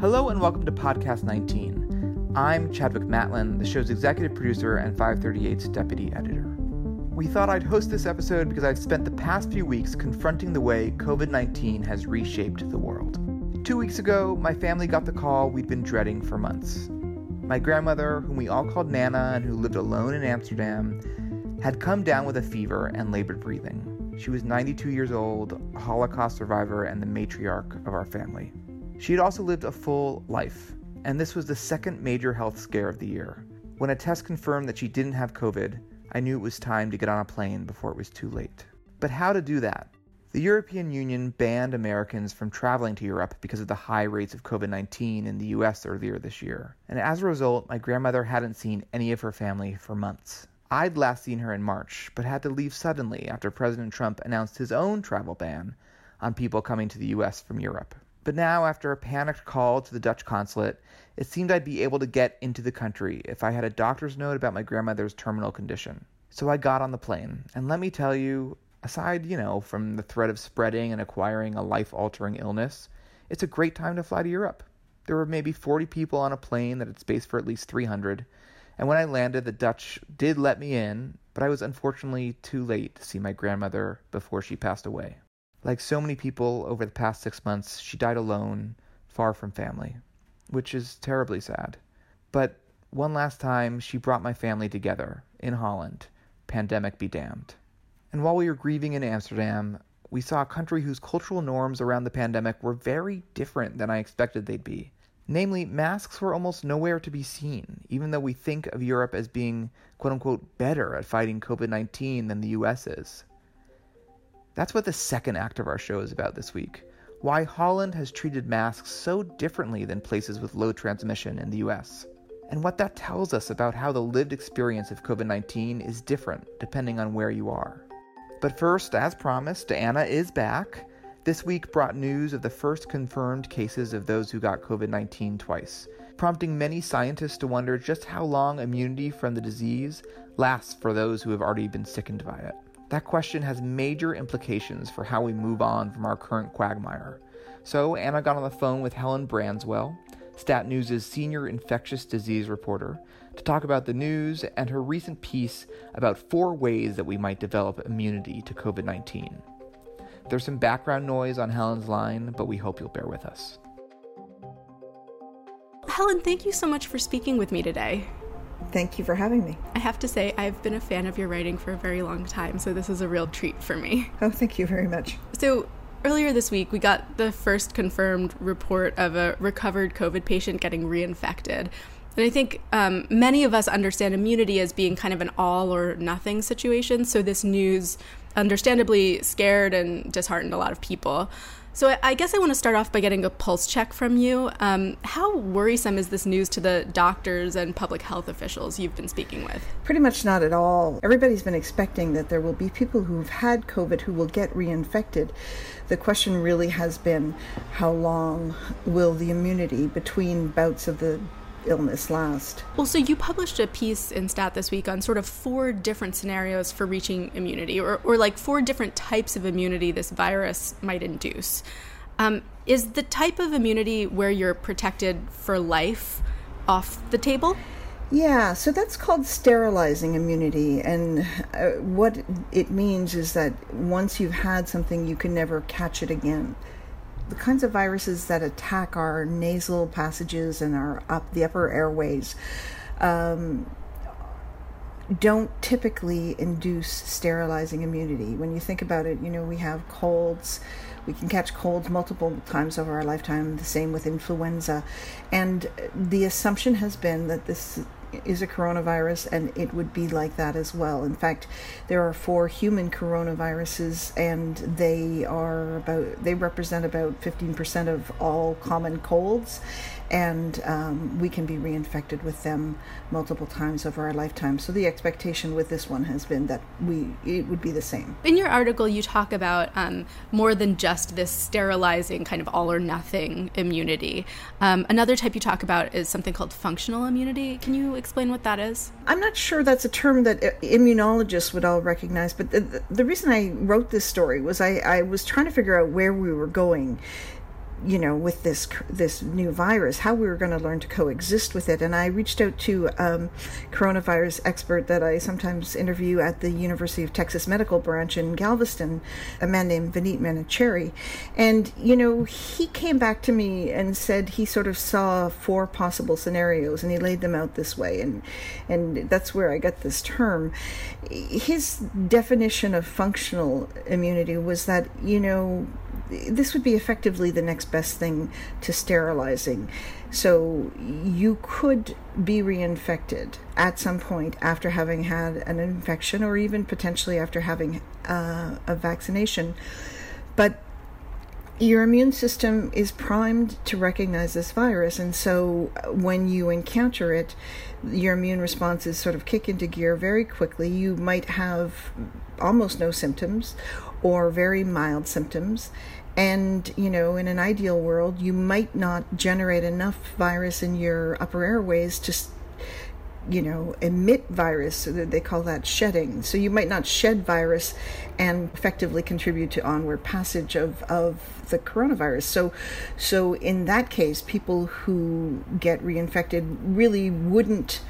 Hello and welcome to Podcast 19. I'm Chadwick Matlin, the show's executive producer and 538's deputy editor. We thought I'd host this episode because I've spent the past few weeks confronting the way COVID 19 has reshaped the world. Two weeks ago, my family got the call we'd been dreading for months. My grandmother, whom we all called Nana and who lived alone in Amsterdam, had come down with a fever and labored breathing. She was 92 years old, a Holocaust survivor, and the matriarch of our family. She had also lived a full life, and this was the second major health scare of the year. When a test confirmed that she didn't have COVID, I knew it was time to get on a plane before it was too late. But how to do that? The European Union banned Americans from traveling to Europe because of the high rates of COVID 19 in the US earlier this year. And as a result, my grandmother hadn't seen any of her family for months. I'd last seen her in March, but had to leave suddenly after President Trump announced his own travel ban on people coming to the US from Europe. But now, after a panicked call to the Dutch consulate, it seemed I'd be able to get into the country if I had a doctor's note about my grandmother's terminal condition. So I got on the plane, and let me tell you, aside, you know, from the threat of spreading and acquiring a life altering illness, it's a great time to fly to Europe. There were maybe 40 people on a plane that had space for at least 300, and when I landed, the Dutch did let me in, but I was unfortunately too late to see my grandmother before she passed away. Like so many people over the past six months, she died alone, far from family, which is terribly sad. But one last time, she brought my family together in Holland, pandemic be damned. And while we were grieving in Amsterdam, we saw a country whose cultural norms around the pandemic were very different than I expected they'd be. Namely, masks were almost nowhere to be seen, even though we think of Europe as being quote unquote better at fighting COVID 19 than the US is. That's what the second act of our show is about this week why Holland has treated masks so differently than places with low transmission in the US, and what that tells us about how the lived experience of COVID 19 is different depending on where you are. But first, as promised, Anna is back. This week brought news of the first confirmed cases of those who got COVID 19 twice, prompting many scientists to wonder just how long immunity from the disease lasts for those who have already been sickened by it. That question has major implications for how we move on from our current quagmire. So, Anna got on the phone with Helen Branswell, Stat News' senior infectious disease reporter, to talk about the news and her recent piece about four ways that we might develop immunity to COVID 19. There's some background noise on Helen's line, but we hope you'll bear with us. Helen, thank you so much for speaking with me today. Thank you for having me. I have to say, I've been a fan of your writing for a very long time, so this is a real treat for me. Oh, thank you very much. So, earlier this week, we got the first confirmed report of a recovered COVID patient getting reinfected. And I think um, many of us understand immunity as being kind of an all or nothing situation. So, this news understandably scared and disheartened a lot of people. So I guess I want to start off by getting a pulse check from you. Um, how worrisome is this news to the doctors and public health officials you've been speaking with? Pretty much not at all. Everybody's been expecting that there will be people who've had COVID who will get reinfected. The question really has been how long will the immunity between bouts of the illness last. Well, so you published a piece in Stat this week on sort of four different scenarios for reaching immunity, or, or like four different types of immunity this virus might induce. Um, is the type of immunity where you're protected for life off the table? Yeah, so that's called sterilizing immunity. And uh, what it means is that once you've had something, you can never catch it again the kinds of viruses that attack our nasal passages and our up the upper airways um, don't typically induce sterilizing immunity. When you think about it, you know, we have colds. We can catch colds multiple times over our lifetime, the same with influenza. And the assumption has been that this is a coronavirus and it would be like that as well. In fact, there are four human coronaviruses and they are about they represent about 15% of all common colds and um, we can be reinfected with them multiple times over our lifetime. So the expectation with this one has been that we it would be the same. In your article, you talk about um, more than just this sterilizing kind of all or nothing immunity. Um, another type you talk about is something called functional immunity. Can you explain what that is? I'm not sure that's a term that uh, immunologists would all recognize, but the, the reason I wrote this story was I, I was trying to figure out where we were going you know, with this this new virus, how we were going to learn to coexist with it. And I reached out to um, coronavirus expert that I sometimes interview at the University of Texas Medical Branch in Galveston, a man named Vineet Menachery, and you know, he came back to me and said he sort of saw four possible scenarios, and he laid them out this way, and and that's where I got this term. His definition of functional immunity was that you know this would be effectively the next best thing to sterilizing. So you could be reinfected at some point after having had an infection or even potentially after having uh, a vaccination. But your immune system is primed to recognize this virus, and so when you encounter it, your immune responses sort of kick into gear very quickly. You might have almost no symptoms or very mild symptoms and, you know, in an ideal world, you might not generate enough virus in your upper airways to, you know, emit virus. So they call that shedding. So you might not shed virus and effectively contribute to onward passage of, of the coronavirus. So, so in that case, people who get reinfected really wouldn't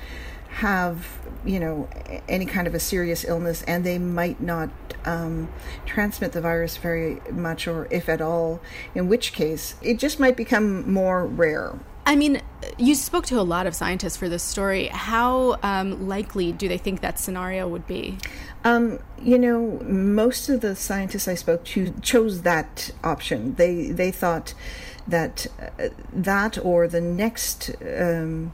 have you know any kind of a serious illness and they might not um, transmit the virus very much or if at all in which case it just might become more rare I mean, you spoke to a lot of scientists for this story. How um, likely do they think that scenario would be? Um, you know, most of the scientists I spoke to chose that option. They they thought that uh, that or the next. Um,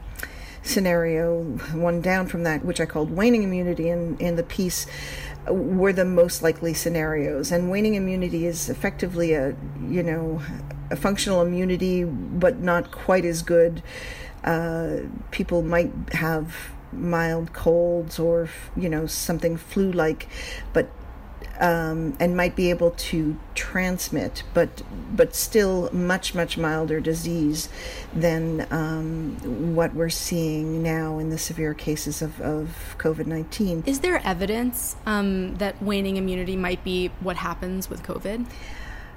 scenario, one down from that, which I called waning immunity in, in the piece, were the most likely scenarios. And waning immunity is effectively a, you know, a functional immunity, but not quite as good. Uh, people might have mild colds or, you know, something flu like, but um, and might be able to transmit, but but still much much milder disease than um, what we're seeing now in the severe cases of, of COVID nineteen. Is there evidence um, that waning immunity might be what happens with COVID?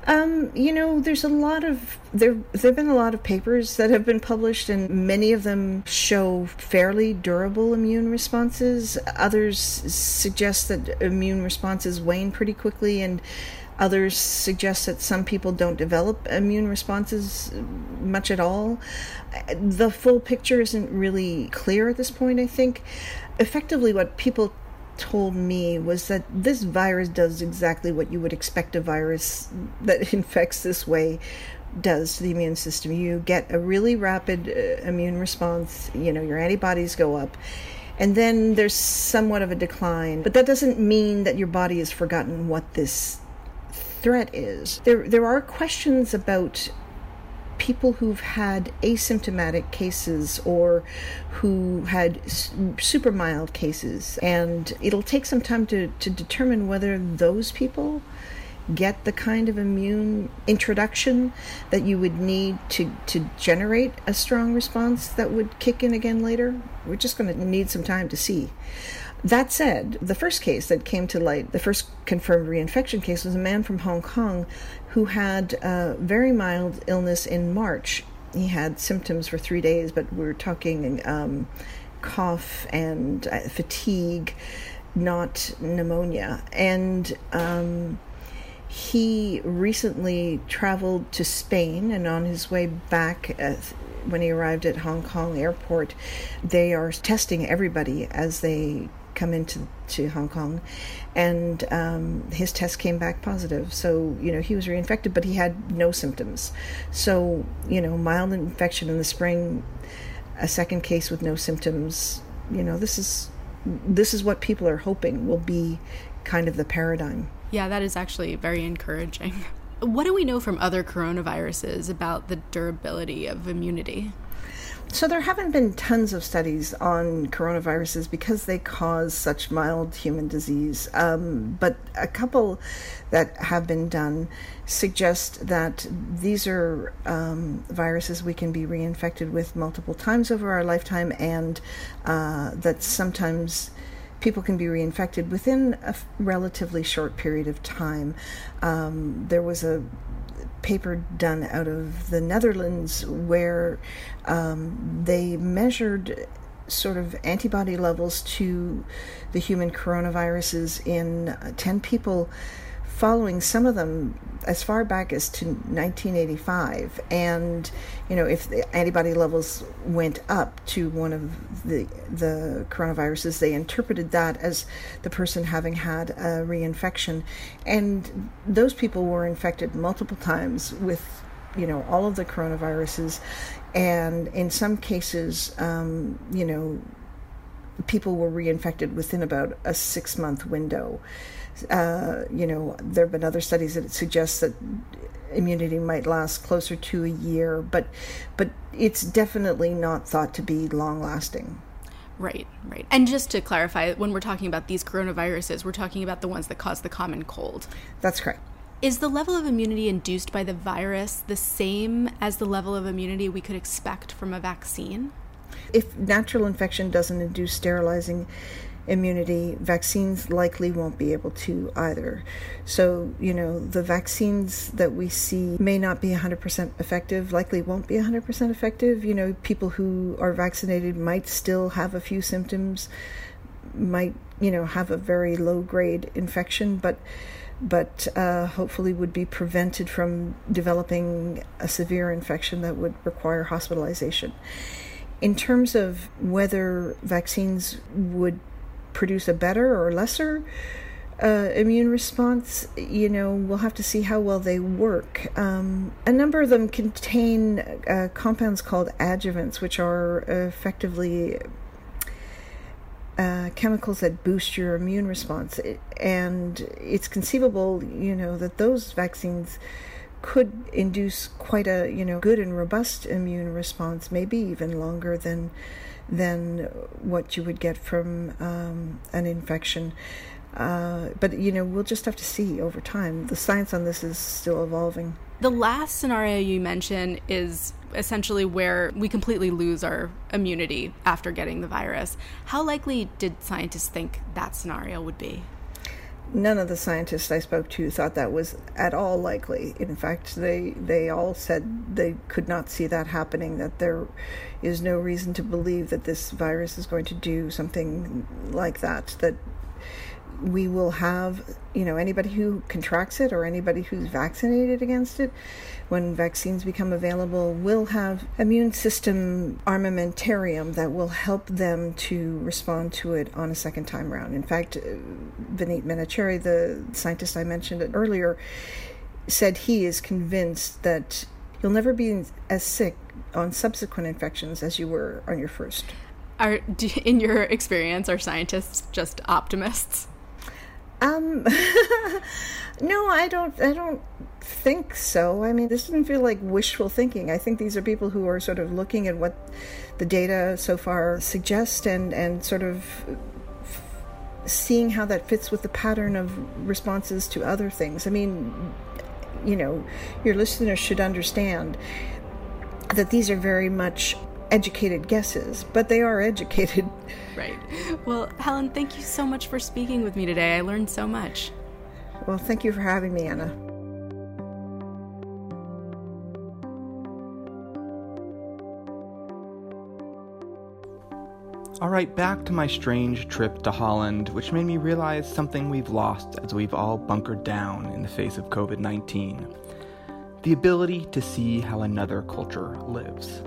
Um, you know, there's a lot of there. There've been a lot of papers that have been published, and many of them show fairly durable immune responses. Others suggest that immune responses wane pretty quickly, and others suggest that some people don't develop immune responses much at all. The full picture isn't really clear at this point. I think effectively what people told me was that this virus does exactly what you would expect a virus that infects this way does to the immune system. You get a really rapid uh, immune response, you know, your antibodies go up. And then there's somewhat of a decline, but that doesn't mean that your body has forgotten what this threat is. There there are questions about people who've had asymptomatic cases or who had super mild cases. And it'll take some time to, to determine whether those people get the kind of immune introduction that you would need to, to generate a strong response that would kick in again later. We're just going to need some time to see. That said, the first case that came to light, the first confirmed reinfection case, was a man from Hong Kong who had a very mild illness in March. He had symptoms for three days, but we are talking um, cough and uh, fatigue, not pneumonia. And um, he recently traveled to Spain, and on his way back, uh, when he arrived at Hong Kong airport, they are testing everybody as they come into to Hong Kong, and um, his test came back positive. So you know he was reinfected, but he had no symptoms. So you know mild infection in the spring, a second case with no symptoms. You know this is this is what people are hoping will be kind of the paradigm. Yeah, that is actually very encouraging. What do we know from other coronaviruses about the durability of immunity? So there haven't been tons of studies on coronaviruses because they cause such mild human disease. Um, but a couple that have been done suggest that these are um, viruses we can be reinfected with multiple times over our lifetime, and uh, that sometimes people can be reinfected within a relatively short period of time. Um, there was a paper done out of the Netherlands where um, they measured sort of antibody levels to the human coronaviruses in 10 people following some of them as far back as to 1985 and you know if the antibody levels went up to one of the the coronaviruses they interpreted that as the person having had a reinfection. And those people were infected multiple times with you know all of the coronaviruses. And in some cases um, you know people were reinfected within about a six month window uh, you know, there have been other studies that suggest that immunity might last closer to a year, but but it's definitely not thought to be long lasting. Right, right. And just to clarify, when we're talking about these coronaviruses, we're talking about the ones that cause the common cold. That's correct. Is the level of immunity induced by the virus the same as the level of immunity we could expect from a vaccine? If natural infection doesn't induce sterilizing immunity, vaccines likely won't be able to either. So, you know, the vaccines that we see may not be 100% effective, likely won't be 100% effective. You know, people who are vaccinated might still have a few symptoms, might, you know, have a very low grade infection, but but uh, hopefully would be prevented from developing a severe infection that would require hospitalization. In terms of whether vaccines would produce a better or lesser uh, immune response, you know, we'll have to see how well they work. Um, a number of them contain uh, compounds called adjuvants, which are effectively uh, chemicals that boost your immune response. And it's conceivable, you know, that those vaccines could induce quite a, you know, good and robust immune response, maybe even longer than than what you would get from um, an infection. Uh, but you know, we'll just have to see over time. The science on this is still evolving. The last scenario you mention is essentially where we completely lose our immunity after getting the virus. How likely did scientists think that scenario would be? None of the scientists I spoke to thought that was at all likely. In fact, they they all said they could not see that happening. That there is no reason to believe that this virus is going to do something like that. That we will have, you know, anybody who contracts it or anybody who's vaccinated against it, when vaccines become available, will have immune system armamentarium that will help them to respond to it on a second time round. In fact, uh, Vineet Menachery, the scientist I mentioned earlier, said he is convinced that you'll never be as sick on subsequent infections as you were on your first. Are in your experience, are scientists just optimists? Um, no, I don't. I don't think so. I mean, this doesn't feel like wishful thinking. I think these are people who are sort of looking at what the data so far suggest and and sort of seeing how that fits with the pattern of responses to other things. I mean, you know, your listeners should understand that these are very much educated guesses, but they are educated. Right. Well, Helen, thank you so much for speaking with me today. I learned so much. Well, thank you for having me, Anna. All right, back to my strange trip to Holland, which made me realize something we've lost as we've all bunkered down in the face of COVID 19 the ability to see how another culture lives.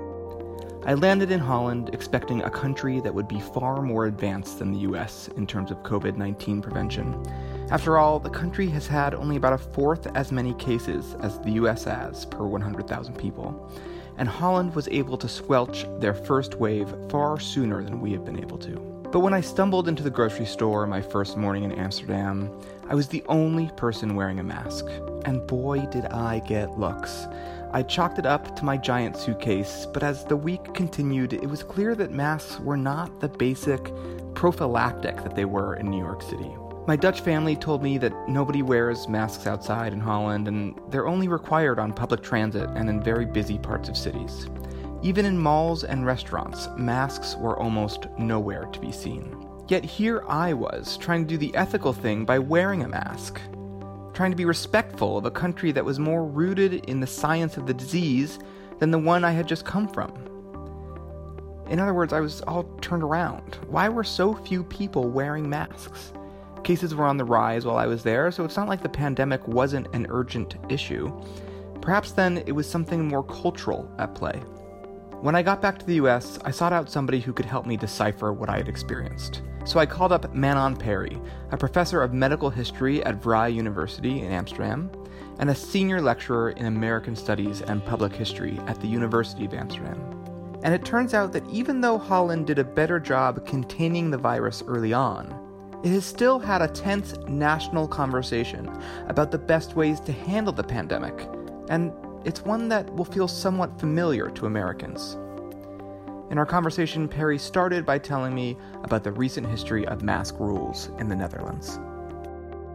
I landed in Holland expecting a country that would be far more advanced than the US in terms of COVID 19 prevention. After all, the country has had only about a fourth as many cases as the US has per 100,000 people, and Holland was able to squelch their first wave far sooner than we have been able to. But when I stumbled into the grocery store my first morning in Amsterdam, I was the only person wearing a mask. And boy, did I get looks. I chalked it up to my giant suitcase, but as the week continued, it was clear that masks were not the basic prophylactic that they were in New York City. My Dutch family told me that nobody wears masks outside in Holland, and they're only required on public transit and in very busy parts of cities. Even in malls and restaurants, masks were almost nowhere to be seen. Yet here I was, trying to do the ethical thing by wearing a mask trying to be respectful of a country that was more rooted in the science of the disease than the one I had just come from. In other words, I was all turned around. Why were so few people wearing masks? Cases were on the rise while I was there, so it's not like the pandemic wasn't an urgent issue. Perhaps then it was something more cultural at play. When I got back to the US, I sought out somebody who could help me decipher what I had experienced. So I called up Manon Parry, a professor of medical history at Vrije University in Amsterdam, and a senior lecturer in American Studies and Public History at the University of Amsterdam. And it turns out that even though Holland did a better job containing the virus early on, it has still had a tense national conversation about the best ways to handle the pandemic, and it's one that will feel somewhat familiar to Americans. In our conversation, Parry started by telling me about the recent history of mask rules in the Netherlands.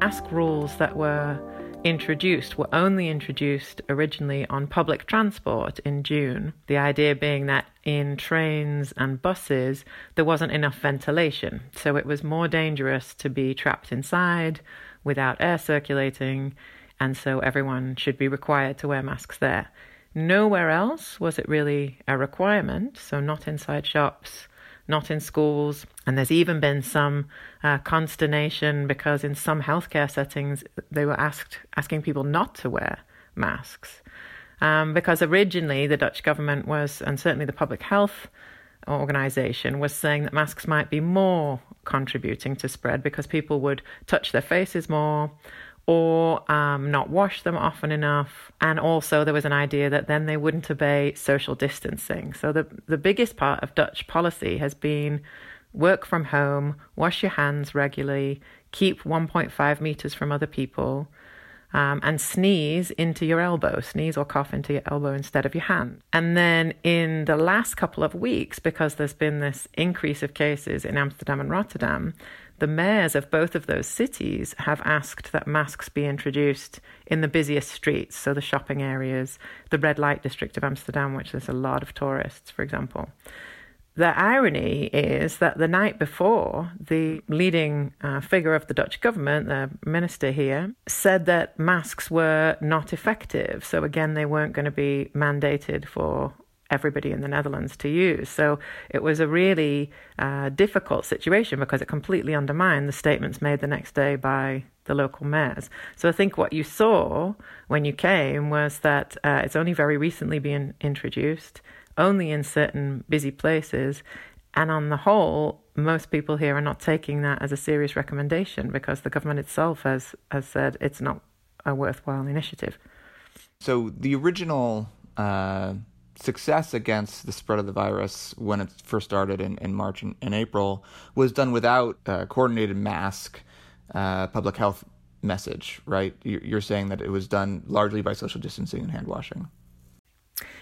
Mask rules that were introduced were only introduced originally on public transport in June. The idea being that in trains and buses there wasn't enough ventilation, so it was more dangerous to be trapped inside without air circulating, and so everyone should be required to wear masks there. Nowhere else was it really a requirement, so not inside shops not in schools. And there's even been some uh, consternation because in some healthcare settings they were asked asking people not to wear masks. Um, because originally the Dutch government was, and certainly the public health organization, was saying that masks might be more contributing to spread because people would touch their faces more or um, not wash them often enough. And also, there was an idea that then they wouldn't obey social distancing. So, the, the biggest part of Dutch policy has been work from home, wash your hands regularly, keep 1.5 meters from other people. Um, and sneeze into your elbow, sneeze or cough into your elbow instead of your hand. And then in the last couple of weeks, because there's been this increase of cases in Amsterdam and Rotterdam, the mayors of both of those cities have asked that masks be introduced in the busiest streets, so the shopping areas, the red light district of Amsterdam, which there's a lot of tourists, for example. The irony is that the night before, the leading uh, figure of the Dutch government, the minister here, said that masks were not effective. So, again, they weren't going to be mandated for everybody in the Netherlands to use. So it was a really uh, difficult situation because it completely undermined the statements made the next day by the local mayors. So I think what you saw when you came was that uh, it's only very recently been introduced, only in certain busy places. And on the whole, most people here are not taking that as a serious recommendation because the government itself has, has said it's not a worthwhile initiative. So the original uh, success against the spread of the virus when it first started in, in March and, April was done without a coordinated mask uh, public health message, right? You're saying that it was done largely by social distancing and hand washing.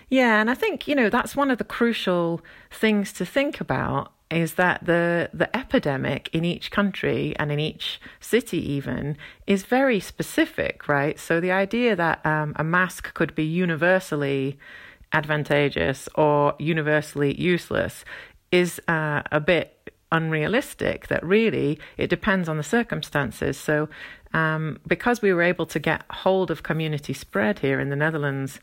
Yeah, and I think, you know, that's one of the crucial things to think about is that the the epidemic in each country and in each city even is very specific, right? So the idea that um, a mask could be universally advantageous or universally useless is uh, a bit unrealistic. That really it depends on the circumstances. So, um, because we were able to get hold of community spread here in the Netherlands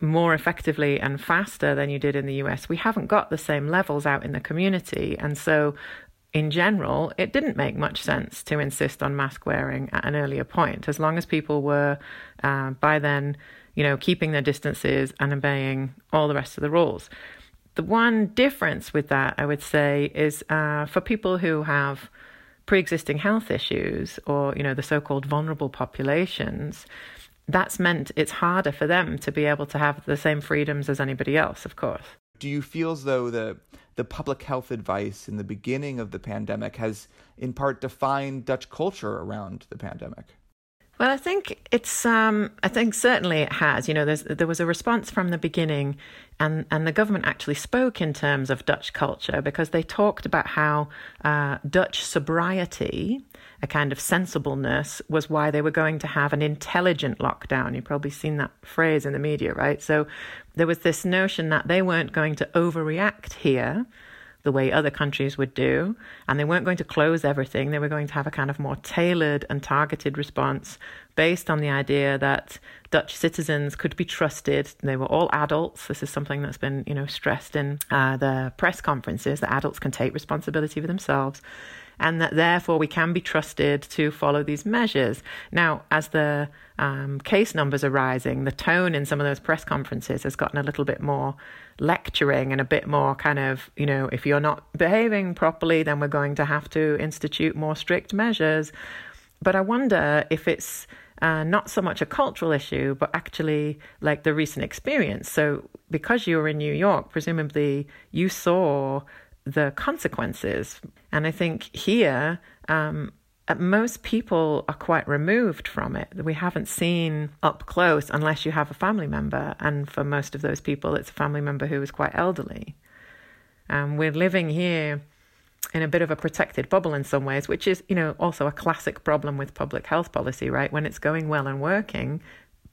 more effectively and faster than you did in the US, we haven't got the same levels out in the community, and so. In general, it didn't make much sense to insist on mask wearing at an earlier point, as long as people were uh, by then you know, keeping their distances and obeying all the rest of the rules. The one difference with that, I would say, is uh, for people who have pre-existing health issues or you know the so-called vulnerable populations that's meant it's harder for them to be able to have the same freedoms as anybody else of course do you feel as though the the public health advice in the beginning of the pandemic has in part defined dutch culture around the pandemic well, I think it's. Um, I think certainly it has. You know, there was a response from the beginning, and and the government actually spoke in terms of Dutch culture because they talked about how uh, Dutch sobriety, a kind of sensibleness, was why they were going to have an intelligent lockdown. You've probably seen that phrase in the media, right? So there was this notion that they weren't going to overreact here the way other countries would do. And they weren't going to close everything. They were going to have a kind of more tailored and targeted response based on the idea that Dutch citizens could be trusted. They were all adults. This is something that's been, you know, stressed in uh, the press conferences that adults can take responsibility for themselves and that therefore we can be trusted to follow these measures. Now, as the um, case numbers are rising, the tone in some of those press conferences has gotten a little bit more lecturing and a bit more kind of, you know, if you're not behaving properly, then we're going to have to institute more strict measures. But I wonder if it's uh, not so much a cultural issue, but actually like the recent experience. So, because you were in New York, presumably you saw the consequences. And I think here, um, most people are quite removed from it. We haven't seen up close unless you have a family member. And for most of those people, it's a family member who is quite elderly. Um, we're living here in a bit of a protected bubble in some ways, which is, you know, also a classic problem with public health policy, right? When it's going well and working,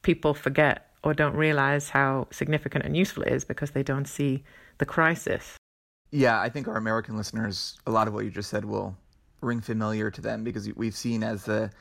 people forget or don't realize how significant and useful it is because they don't see the crisis. Yeah, I think our American listeners, a lot of what you just said will ring familiar to them because we've seen as the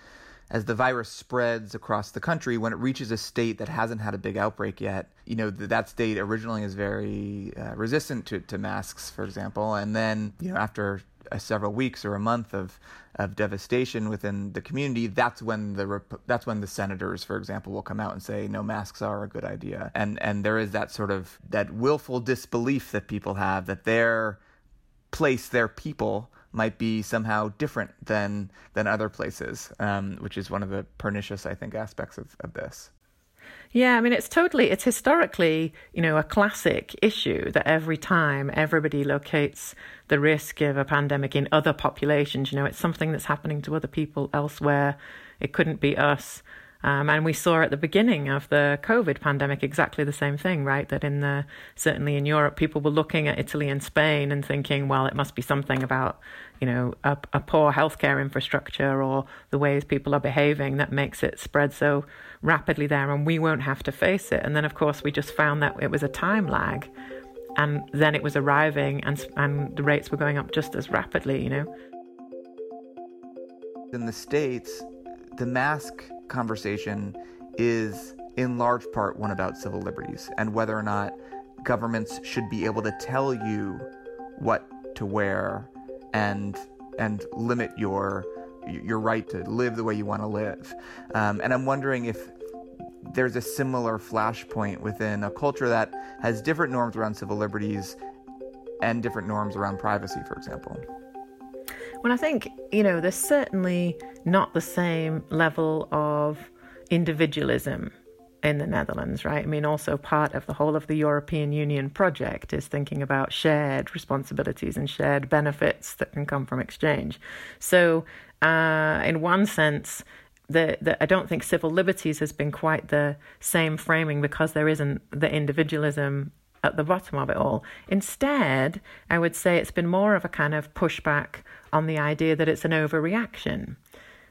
as the virus spreads across the country, when it reaches a state that hasn't had a big outbreak yet, you know, that state originally is very uh, resistant to, to masks, for example. And then, you know, after several weeks or a month of of devastation within the community, that's when the that's when the senators, for example, will come out and say no masks are a good idea, and and there is that sort of that willful disbelief that people have that their place, their people might be somehow different than than other places, um, which is one of the pernicious, I think, aspects of, of this. Yeah, I mean, it's totally, it's historically, you know, a classic issue that every time everybody locates the risk of a pandemic in other populations, you know, it's something that's happening to other people elsewhere. It couldn't be us. Um, and we saw at the beginning of the COVID pandemic exactly the same thing, right? That in the certainly in Europe, people were looking at Italy and Spain and thinking, well, it must be something about you know a, a poor healthcare infrastructure or the ways people are behaving that makes it spread so rapidly there, and we won't have to face it. And then, of course, we just found that it was a time lag, and then it was arriving, and and the rates were going up just as rapidly, you know. In the states, the mask conversation is in large part one about civil liberties and whether or not governments should be able to tell you what to wear and and limit your your right to live the way you want to live. Um, and I'm wondering if there's a similar flashpoint within a culture that has different norms around civil liberties and different norms around privacy, for example. Well, I think, you know, there's certainly not the same level of individualism in the Netherlands, right? I mean, also part of the whole of the European Union project is thinking about shared responsibilities and shared benefits that can come from exchange. So, uh, in one sense, the, the, I don't think civil liberties has been quite the same framing because there isn't the individualism at the bottom of it all. Instead, I would say it's been more of a kind of pushback on the idea that it's an overreaction,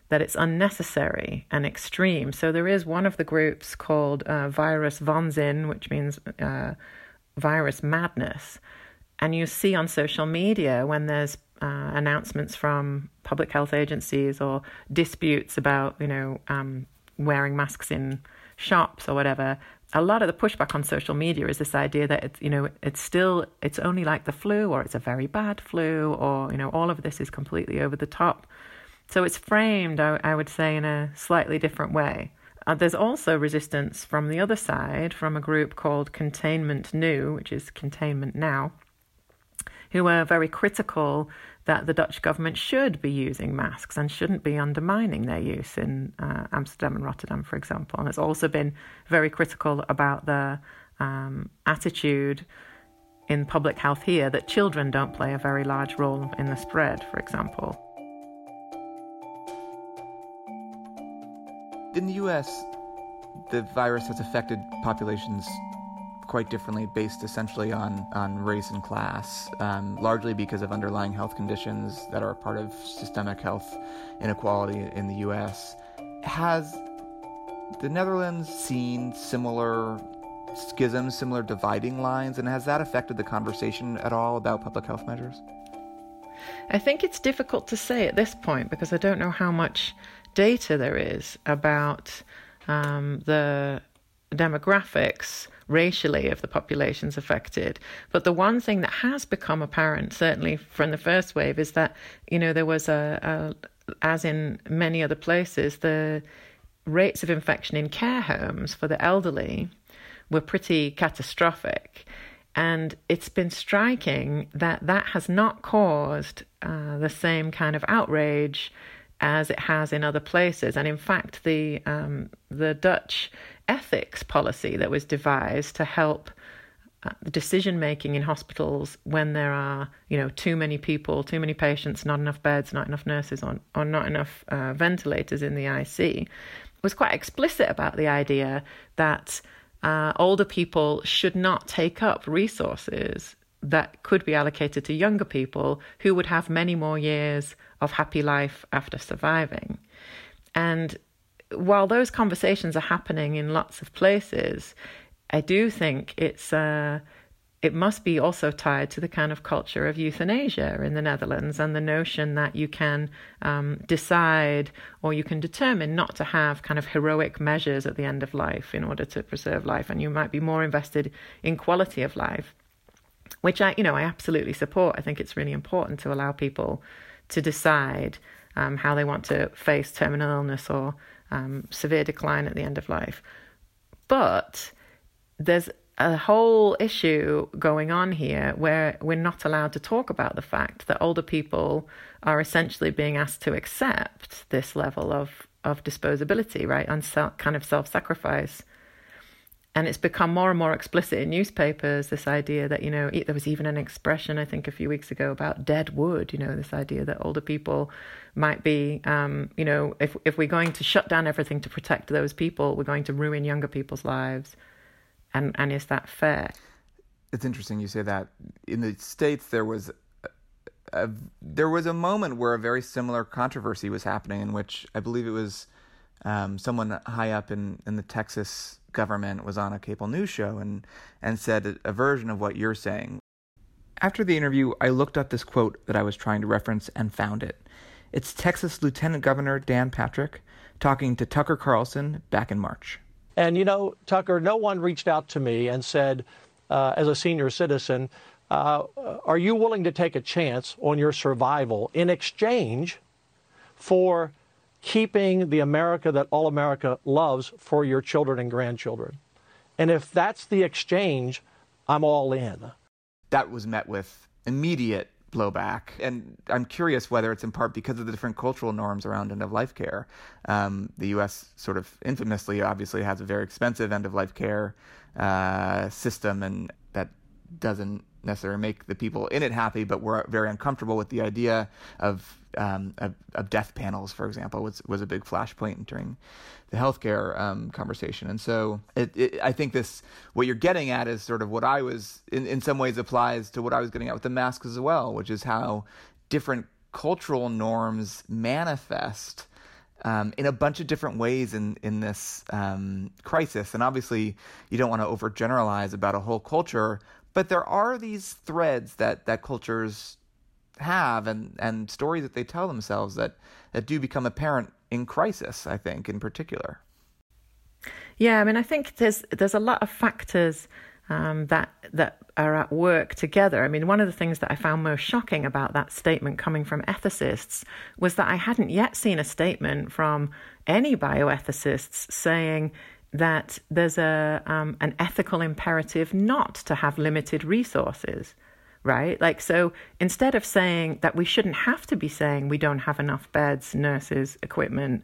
that it's unnecessary and extreme. So there is one of the groups called uh, Virus Waanzin, which means uh, virus madness. And you see on social media when there's uh, announcements from public health agencies or disputes about, you know, um, wearing masks in shops or whatever, a lot of the pushback on social media is this idea that it's you know it's still it's only like the flu or it's a very bad flu or you know all of this is completely over the top. So it's framed i, I would say in a slightly different way. Uh, there's also resistance from the other side from a group called Containment Nu which is containment now who are very critical that the Dutch government should be using masks and shouldn't be undermining their use in uh, Amsterdam and Rotterdam, for example. And it's also been very critical about the um, attitude in public health here that children don't play a very large role in the spread, for example. In the US, the virus has affected populations quite differently based essentially on, on race and class, um, largely because of underlying health conditions that are part of systemic health inequality in the US. Has the Netherlands seen similar schisms, similar dividing lines, and has that affected the conversation at all about public health measures? I think it's difficult to say at this point because I don't know how much data there is about um, the demographics racially of the populations affected. But the one thing that has become apparent, certainly from the first wave, is that you know there was a, a as in many other places, the rates of infection in care homes for the elderly were pretty catastrophic. And it's been striking that that has not caused uh, the same kind of outrage as it has in other places. And in fact, the um, the Dutch ethics policy that was devised to help uh, decision making in hospitals when there are you know too many people, too many patients, not enough beds, not enough nurses, or, or not enough uh, ventilators in the IC, was quite explicit about the idea that uh, older people should not take up resources that could be allocated to younger people who would have many more years of happy life after surviving. And while those conversations are happening in lots of places, I do think it's uh, it must be also tied to the kind of culture of euthanasia in the Netherlands and the notion that you can um, decide or you can determine not to have kind of heroic measures at the end of life in order to preserve life, and you might be more invested in quality of life, which I, you know, I absolutely support. I think it's really important to allow people to decide um, how they want to face terminal illness or um, severe decline at the end of life, but there's a whole issue going on here where we're not allowed to talk about the fact that older people are essentially being asked to accept this level of, of disposability, right, and so, kind of self sacrifice. And it's become more and more explicit in newspapers this idea that, you know, there was even an expression, I think, a few weeks ago about dead wood, you know, this idea that older people might be, um, you know, if, if we're going to shut down everything to protect those people, we're going to ruin younger people's lives and and is that fair? It's interesting you say that. In the states, there was a, a, there was a moment where a very similar controversy was happening, in which I believe it was um, someone high up in, in the Texas government was on a cable news show and and said a, version of what you're saying. After the interview, I looked up this quote that I was trying to reference and found it. It's Texas Lieutenant Governor Dan Patrick talking to Tucker Carlson back in March. And you know, Tucker, no one reached out to me and said, uh, as a senior citizen, uh, are you willing to take a chance on your survival in exchange for keeping the America that all America loves for your children and grandchildren? And if that's the exchange, I'm all in. That was met with immediate blowback. And I'm curious whether it's in part because of the different cultural norms around end of life care. Um, the U.S. sort of infamously, obviously, has a very expensive end of life care uh, system, and that doesn't necessarily make the people in it happy, but we're very uncomfortable with the idea of um, of, of, death panels, for example, was was a big flashpoint during the healthcare um, conversation. And so it, it, I think this what you're getting at is sort of what I was in in some ways applies to what I was getting at with the masks as well, which is how different cultural norms manifest. Um, in a bunch of different ways in in this um, crisis, and obviously you don't want to overgeneralize about a whole culture, but there are these threads that that cultures have and and stories that they tell themselves that that do become apparent in crisis i think in particular yeah i mean i think there's there's a lot of factors um, that that are at work together. I mean, one of the things that I found most shocking about that statement coming from ethicists was that I hadn't yet seen a statement from any bioethicists saying that there's a um, an ethical imperative not to have limited resources right? Like, so instead of saying that we shouldn't have to be saying we don't have enough beds, nurses, equipment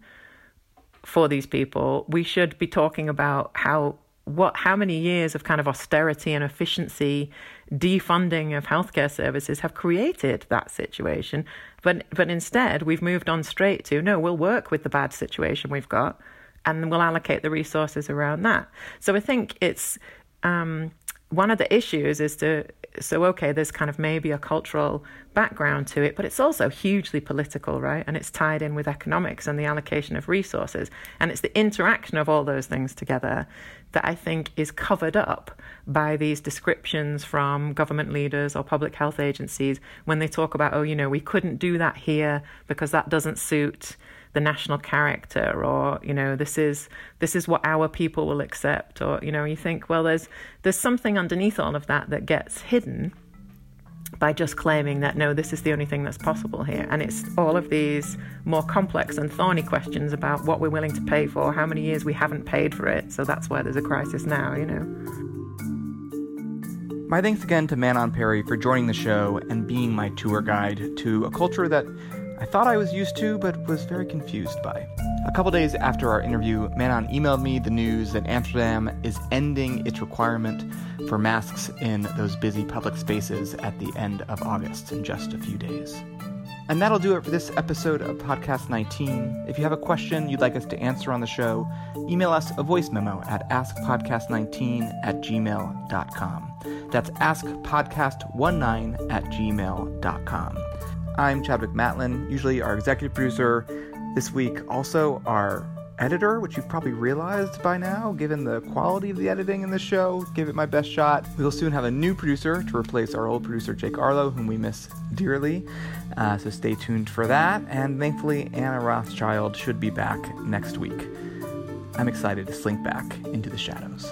for these people, we should be talking about how what how many years of kind of austerity and efficiency defunding of healthcare services have created that situation but but instead we've moved on straight to no we'll work with the bad situation we've got and we'll allocate the resources around that so i think it's um, one of the issues is to so okay, there's kind of maybe a cultural background to it, but it's also hugely political, right? And it's tied in with economics and the allocation of resources. And it's the interaction of all those things together that I think is covered up by these descriptions from government leaders or public health agencies when they talk about, oh, you know, we couldn't do that here because that doesn't suit the national character or you know this is this is what our people will accept or you know you think well there's there's something underneath all of that that gets hidden by just claiming that no this is the only thing that's possible here. And it's all of these more complex and thorny questions about what we're willing to pay for how many years we haven't paid for it. So that's why there's a crisis now you know. My thanks again to Manon Parry for joining the show and being my tour guide to a culture that I thought I was used to, but was very confused by. A couple days after our interview, Manon emailed me the news that Amsterdam is ending its requirement for masks in those busy public spaces at the end of August in just a few days. And that'll do it for this episode of Podcast 19. If you have a question you'd like us to answer on the show, email us a voice memo at askpodcast19 at gmail.com. That's askpodcast19 at gmail.com. I'm Chadwick Matlin, usually our executive producer. This week, also our editor, which you've probably realized by now, given the quality of the editing in the show. Give it my best shot. We'll soon have a new producer to replace our old producer, Jake Arlo, whom we miss dearly. Uh, so stay tuned for that. And thankfully, Anna Rothschild should be back next week. I'm excited to slink back into the shadows.